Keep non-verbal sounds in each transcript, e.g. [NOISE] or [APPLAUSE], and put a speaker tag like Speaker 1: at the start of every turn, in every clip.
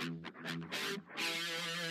Speaker 1: Thank you.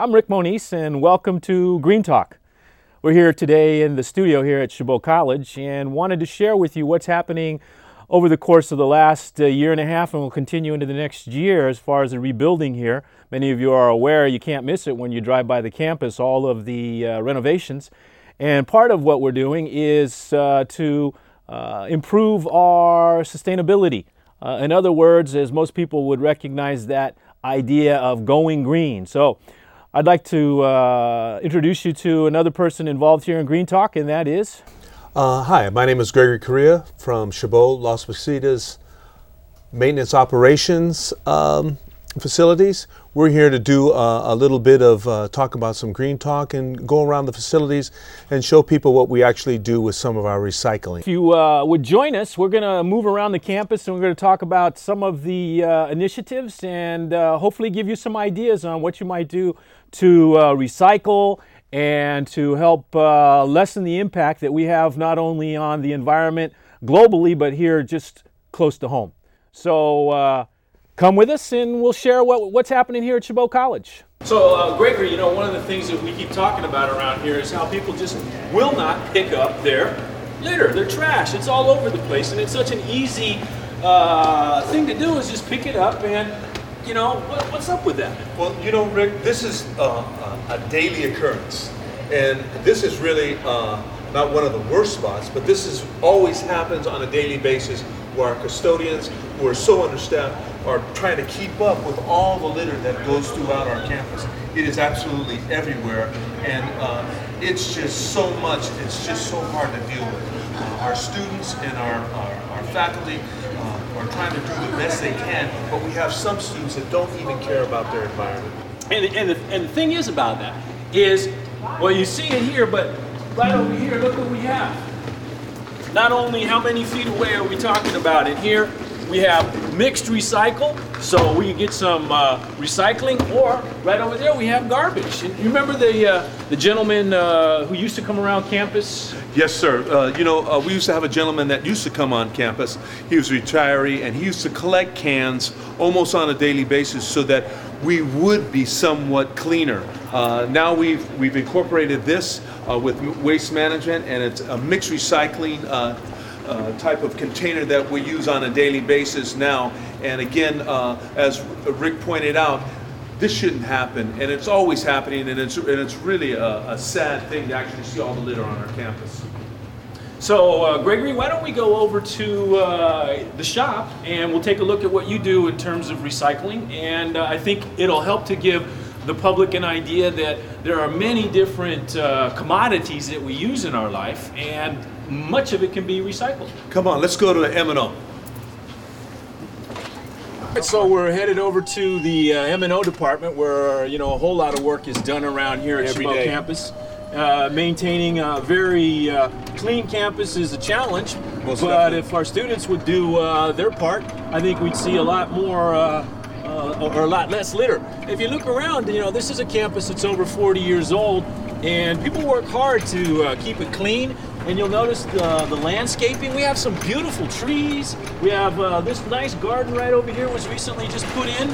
Speaker 1: I'm Rick Moniz, and welcome to Green Talk. We're here today in the studio here at Chabot College and wanted to share with you what's happening over the course of the last uh, year and a half and will continue into the next year as far as the rebuilding here. Many of you are aware, you can't miss it when you drive by the campus, all of the uh, renovations. And part of what we're doing is uh, to uh, improve our sustainability. Uh, in other words, as most people would recognize that idea of going green. So I'd like to uh, introduce you to another person involved here in Green Talk, and that is.
Speaker 2: Uh, hi, my name is Gregory Correa from Chabot Las Positas Maintenance Operations um, Facilities. We're here to do uh, a little bit of uh, talk about some green talk and go around the facilities and show people what we actually do with some of our recycling.
Speaker 1: If you uh, would join us, we're going to move around the campus and we're going to talk about some of the uh, initiatives and uh, hopefully give you some ideas on what you might do to uh, recycle and to help uh, lessen the impact that we have not only on the environment globally, but here just close to home. So uh, come with us and we'll share what, what's happening here at Chabot College. So, uh, Gregory, you know, one of the things that we keep talking about around here is how people just will not pick up their litter, their trash. It's all over the place, and it's such an easy uh, thing to do is just pick it up and you know, what, what's up with that?
Speaker 3: Well, you know, Rick, this is uh, a daily occurrence. And this is really uh, not one of the worst spots, but this is always happens on a daily basis where our custodians, who are so understaffed, are trying to keep up with all the litter that goes throughout our campus. It is absolutely everywhere, and uh, it's just so much, it's just so hard to deal with. Uh, our students and our, our, our faculty are trying to do the best they can, but we have some students that don't even care about their environment.
Speaker 1: And, and, the, and the thing is about that is, well, you see it here, but right over here, look what we have. Not only how many feet away are we talking about it here, we have mixed recycle, so we can get some uh, recycling, or right over there we have garbage. And you remember the uh, the gentleman uh, who used to come around campus?
Speaker 3: Yes, sir. Uh, you know, uh, we used to have a gentleman that used to come on campus. He was a retiree, and he used to collect cans almost on a daily basis so that we would be somewhat cleaner. Uh, now we've we've incorporated this with waste management, and it's a mixed recycling uh, type of container that we use on a daily basis now. And again, uh, as Rick pointed out, this shouldn't happen, and it's always happening, and it's, and it's really a, a sad thing to actually see all the litter on our campus.
Speaker 1: So, uh, Gregory, why don't we go over to uh, the shop and we'll take a look at what you do in terms of recycling. And uh, I think it'll help to give the public an idea that there are many different uh, commodities that we use in our life, and much of it can be recycled.
Speaker 3: Come on, let's go to the M&O.
Speaker 1: So we're headed over to the uh, M&O department where you know a whole lot of work is done around here at Every Chabot day. campus. Uh, maintaining a very uh, clean campus is a challenge, Most but definitely. if our students would do uh, their part, I think we'd see a lot more uh, uh, or a lot less litter. If you look around, you know, this is a campus that's over 40 years old, and people work hard to uh, keep it clean and you'll notice the, the landscaping. We have some beautiful trees. We have uh, this nice garden right over here was recently just put in.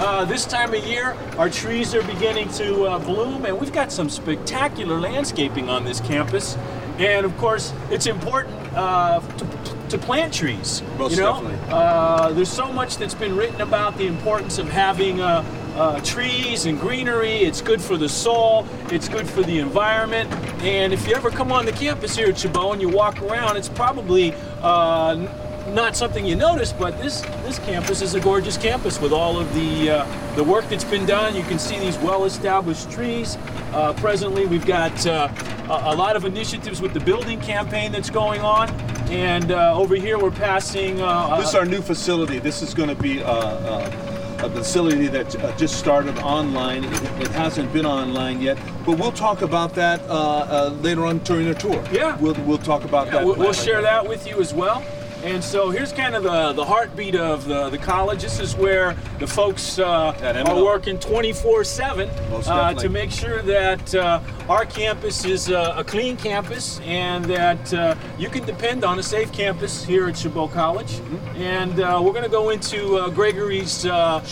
Speaker 1: Uh, this time of year, our trees are beginning to uh, bloom, and we've got some spectacular landscaping on this campus. And of course, it's important uh, to, to, plant trees.
Speaker 3: Most
Speaker 1: you know?
Speaker 3: definitely.
Speaker 1: Uh, there's so much that's been written about the importance of having uh, uh, trees and greenery. It's good for the soul. It's good for the environment. And if you ever come on the campus here at Chabot and you walk around, it's probably uh, not something you notice, but this this campus is a gorgeous campus with all of the uh, the work that's been done. You can see these well-established trees. Uh, presently, we've got uh, a, a lot of initiatives with the building campaign that's going on. And uh, over here, we're passing.
Speaker 3: Uh, this is our new facility. This is going to be uh,
Speaker 2: a facility that uh, just started online. It, it, hasn't been online yet, but we'll talk about that uh, uh, later on during the tour.
Speaker 1: Yeah,
Speaker 2: we'll we'll talk about
Speaker 1: yeah,
Speaker 2: that.
Speaker 1: We'll, we'll share that with you as well. And so here's kind of the, the heartbeat of the, the college. This is where the folks uh, are working 24 uh, 7 to make sure that uh, our campus is uh, a clean campus and that uh, you can depend on a safe campus here at Chabot College. Mm-hmm. And uh, we're going to go into Gregory's
Speaker 2: shop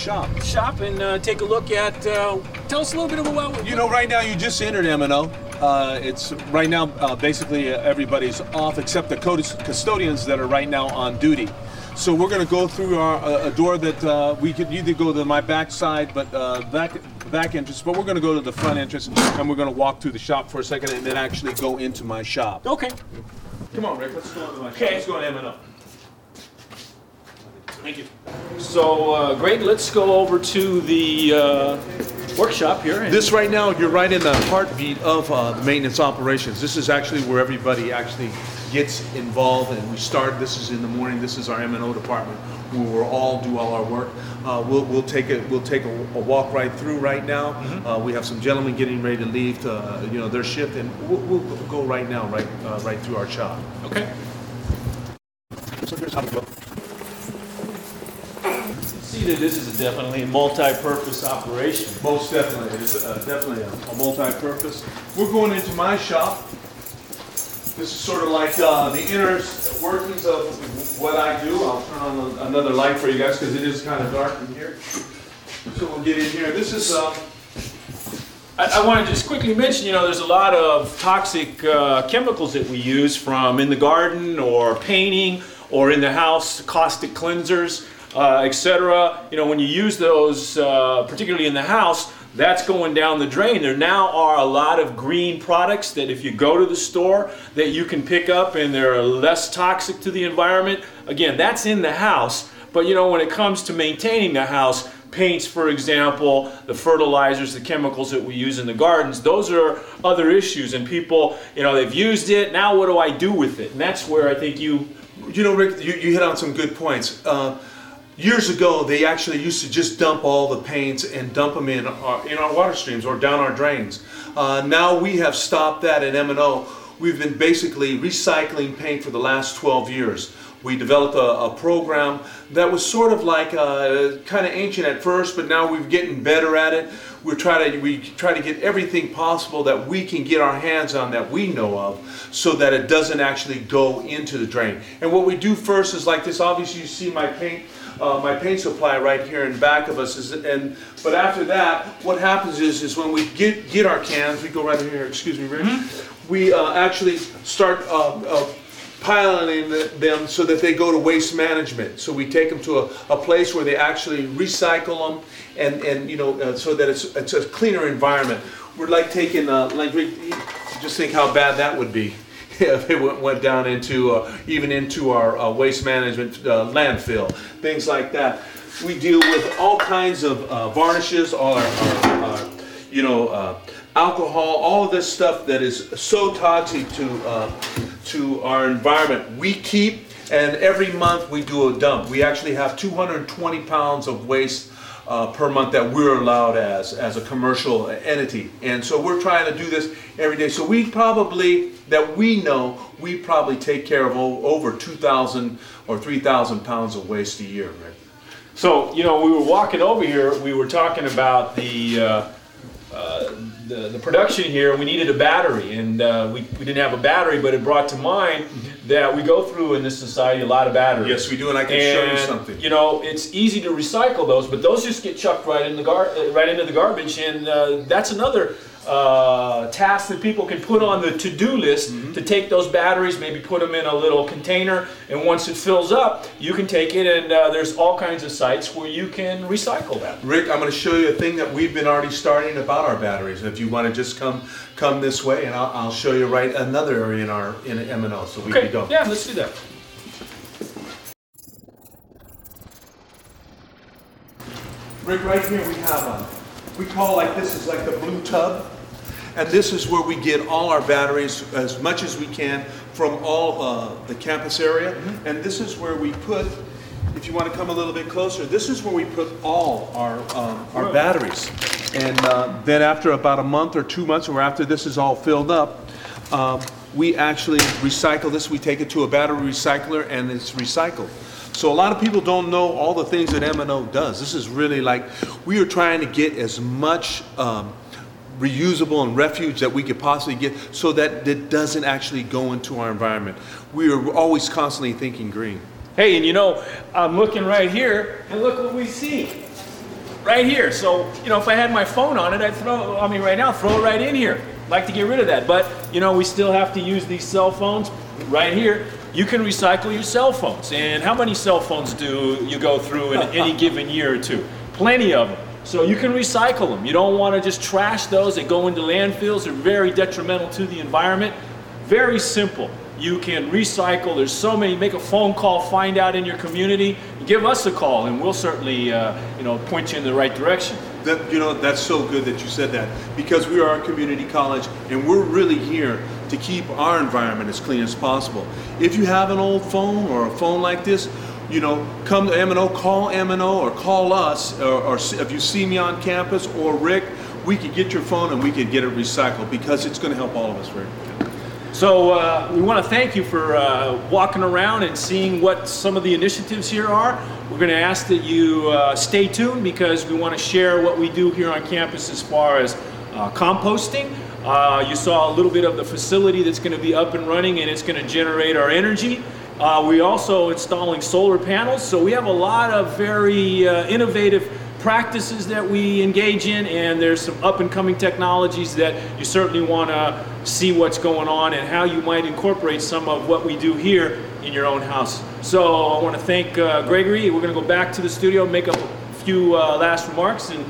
Speaker 1: shop and take a look at. tell us a little bit about. What.
Speaker 2: You know, right now you just entered M&O. Uh, it's right now uh, basically uh, everybody's off except the custodians that are right now on duty. So we're going to go through our, a door that uh, we could either go to my back side, but uh, back back entrance. But we're going to go to the front entrance, and we're going to walk through the shop for a second, and then actually go into my shop.
Speaker 1: Okay.
Speaker 2: Come on, Rick. Let's go into my shop.
Speaker 1: okay.
Speaker 2: shop.
Speaker 1: Let's go on M&O. Thank you. So, uh, Greg, let's go over to the workshop here.
Speaker 3: This right now, you're right in the heartbeat of uh, the maintenance operations. This is actually where everybody actually gets involved, and we start. This is in the morning. This is our M&O department where we'll all do all our work. Uh, we'll, we'll take a we'll take a, a walk right through right now. Mm-hmm. Uh, we have some gentlemen getting ready to leave to uh, you know their shift, and we'll, we'll go right now right uh, right through our shop.
Speaker 1: Okay.
Speaker 3: So here's how we go
Speaker 1: see that this is definitely a multi-purpose operation.
Speaker 3: Most definitely, it's uh, definitely a, a, multi-purpose. We're going into my shop. This is sort of like uh, the inner workings of what I do. I'll turn on another light for you guys because it is kind of dark in here. So we'll get in here. This is. Uh,
Speaker 1: I, I want to just quickly mention, you know, there's a lot of toxic uh, chemicals that we use from in the garden or painting or in the house, caustic cleansers uh, etc. You know, when you use those, uh, particularly in the house, that's going down the drain. There now are a lot of green products that if you go to the store that you can pick up and they're less toxic to the environment. Again, that's in the house. But you know, when it comes to maintaining the house, paints, for example, the fertilizers, the chemicals that we use in the gardens, those are other issues. And people, you know, they've used it. Now, what do I do with it? And that's where I think you.
Speaker 3: You know, Rick, you, you hit on some good points. Uh, Years ago, they actually used to just dump all the paints and dump them in our, in our water streams or down our drains. Uh, now we have stopped that at M&O. We've been basically recycling paint for the last 12 years. We developed a, a program that was sort of like uh, kind of ancient at first, but now we're getting better at it. We're trying to we try to get everything possible that we can get our hands on that we know of, so that it doesn't actually go into the drain. And what we do first is like this. Obviously, you see my paint uh, my paint supply right here in back of us. Is, and but after that, what happens is is when we get get our cans, we go right in here. Excuse me, Rick. Mm-hmm. We uh, actually start. Uh, uh piling them so that they go to waste management. So we take them to a, a place where they actually recycle them and, and you know, uh, so that it's, it's a cleaner environment. We're like taking, uh, like, we just think how bad that would be. [LAUGHS] it went down into uh, even into our uh, waste management uh, landfill, things like that. We deal with all kinds of uh, varnishes, all our, our, our you know, uh, alcohol, all of this stuff that is so toxic to to our environment. We keep, and every month we do a dump. We actually have 220 pounds of waste uh, per month that we're allowed as as a commercial entity. And so we're trying to do this every day. So we probably that we know we probably take care of over 2,000 or 3,000 pounds of waste a year. Right?
Speaker 1: So you know we were walking over here. We were talking about the. Uh, uh, the, the production here, we needed a battery, and uh, we, we didn't have a battery, but it brought to mind that we go through in this society a lot of batteries.
Speaker 3: Yes, we do, and I can and, show you something.
Speaker 1: You know, it's easy to recycle those, but those just get chucked right in the gar- right into the garbage, and uh, that's another uh, tasks that people can put on the to-do list mm-hmm. to take those batteries, maybe put them in a little container, and once it fills up, you can take it, and uh, there's all kinds of sites where you can recycle that.
Speaker 3: Rick, I'm going to show you a thing that we've been already starting about our batteries. If you want to just come come this way, and I'll, I'll show you right another area in our in M&O, so we
Speaker 1: okay.
Speaker 3: can go.
Speaker 1: Yeah, let's do that.
Speaker 3: Rick, right here we have a, we call like this is like the blue tub. And this is where we get all our batteries as much as we can from all uh, the campus area. Mm-hmm. And this is where we put if you want to come a little bit closer, this is where we put all our, um, our batteries. And uh, then after about a month or two months, or after this is all filled up, um, we actually recycle this. We take it to a battery recycler and it's recycled. So a lot of people don't know all the things that M&O does. This is really like, we are trying to get as much um, reusable and refuge that we could possibly get so that it doesn't actually go into our environment. We are always constantly thinking green.
Speaker 1: Hey, and you know, I'm looking right here, and look what we see. Right here. So, you know, if I had my phone on it, I'd throw, I mean, right now, throw it right in here. Like to get rid of that. But, you know, we still have to use these cell phones right here. You can recycle your cell phones. And how many cell phones do you go through in any [LAUGHS] given year or two? Plenty of them. So you can recycle them. You don't want to just trash those. They go into landfills. They're very detrimental to the environment. Very simple. You can recycle. There's so many. Make a phone call. Find out in your community. Give us a call, and we'll certainly, uh, you know, point you in the right direction.
Speaker 3: That you know, that's so good that you said that because we are a community college, and we're really here to keep our environment as clean as possible. If you have an old phone or a phone like this, you know, come to M&O, call M&O or call us, or, or, if you see me on campus or Rick, we could get your phone and we could get it recycled because it's going to help all of us, Rick.
Speaker 1: So uh, we want to thank you for uh, walking around and seeing what some of the initiatives here are. We're going to ask that you uh, stay tuned because we want to share what we do here on campus as far as uh, composting. Uh, you saw a little bit of the facility that's going to be up and running and it's going to generate our energy. Uh, we also installing solar panels, so we have a lot of very uh, innovative practices that we engage in, and there's some up and coming technologies that you certainly want to see what's going on and how you might incorporate some of what we do here in your own house. So I want to thank uh, Gregory. We're going to go back to the studio, make a few uh, last remarks, and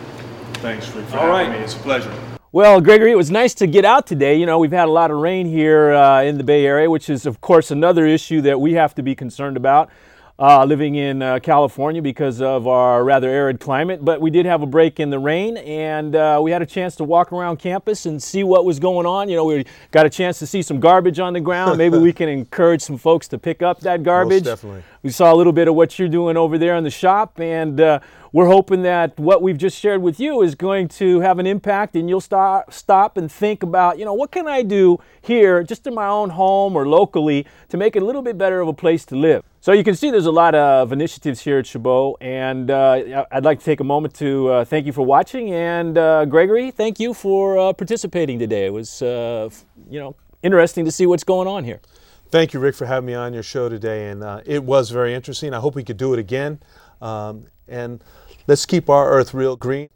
Speaker 3: thanks for, for All right. me. It's a pleasure.
Speaker 1: Well, Gregory, it was nice to get out today. You know, we've had a lot of rain here uh, in the Bay Area, which is, of course, another issue that we have to be concerned about uh, living in uh, California because of our rather arid climate. But we did have a break in the rain, and uh, we had a chance to walk around campus and see what was going on. You know, we got a chance to see some garbage on the ground. Maybe we can [LAUGHS] encourage some folks to pick up that garbage.
Speaker 2: Most definitely.
Speaker 1: We saw a little bit of what you're doing over there in the shop, and uh, we're hoping that what we've just shared with you is going to have an impact and you'll stop, stop and think about, you know, what can I do here just in my own home or locally to make it a little bit better of a place to live. So you can see there's a lot of initiatives here at Chabot, and uh, I'd like to take a moment to uh, thank you for watching. And uh, Gregory, thank you for uh, participating today. It was, uh, you know, interesting to see what's going on here.
Speaker 2: Thank you, Rick, for having me on your show today, and uh, it was very interesting. I hope we could do it again. Um, and let's keep our earth real green.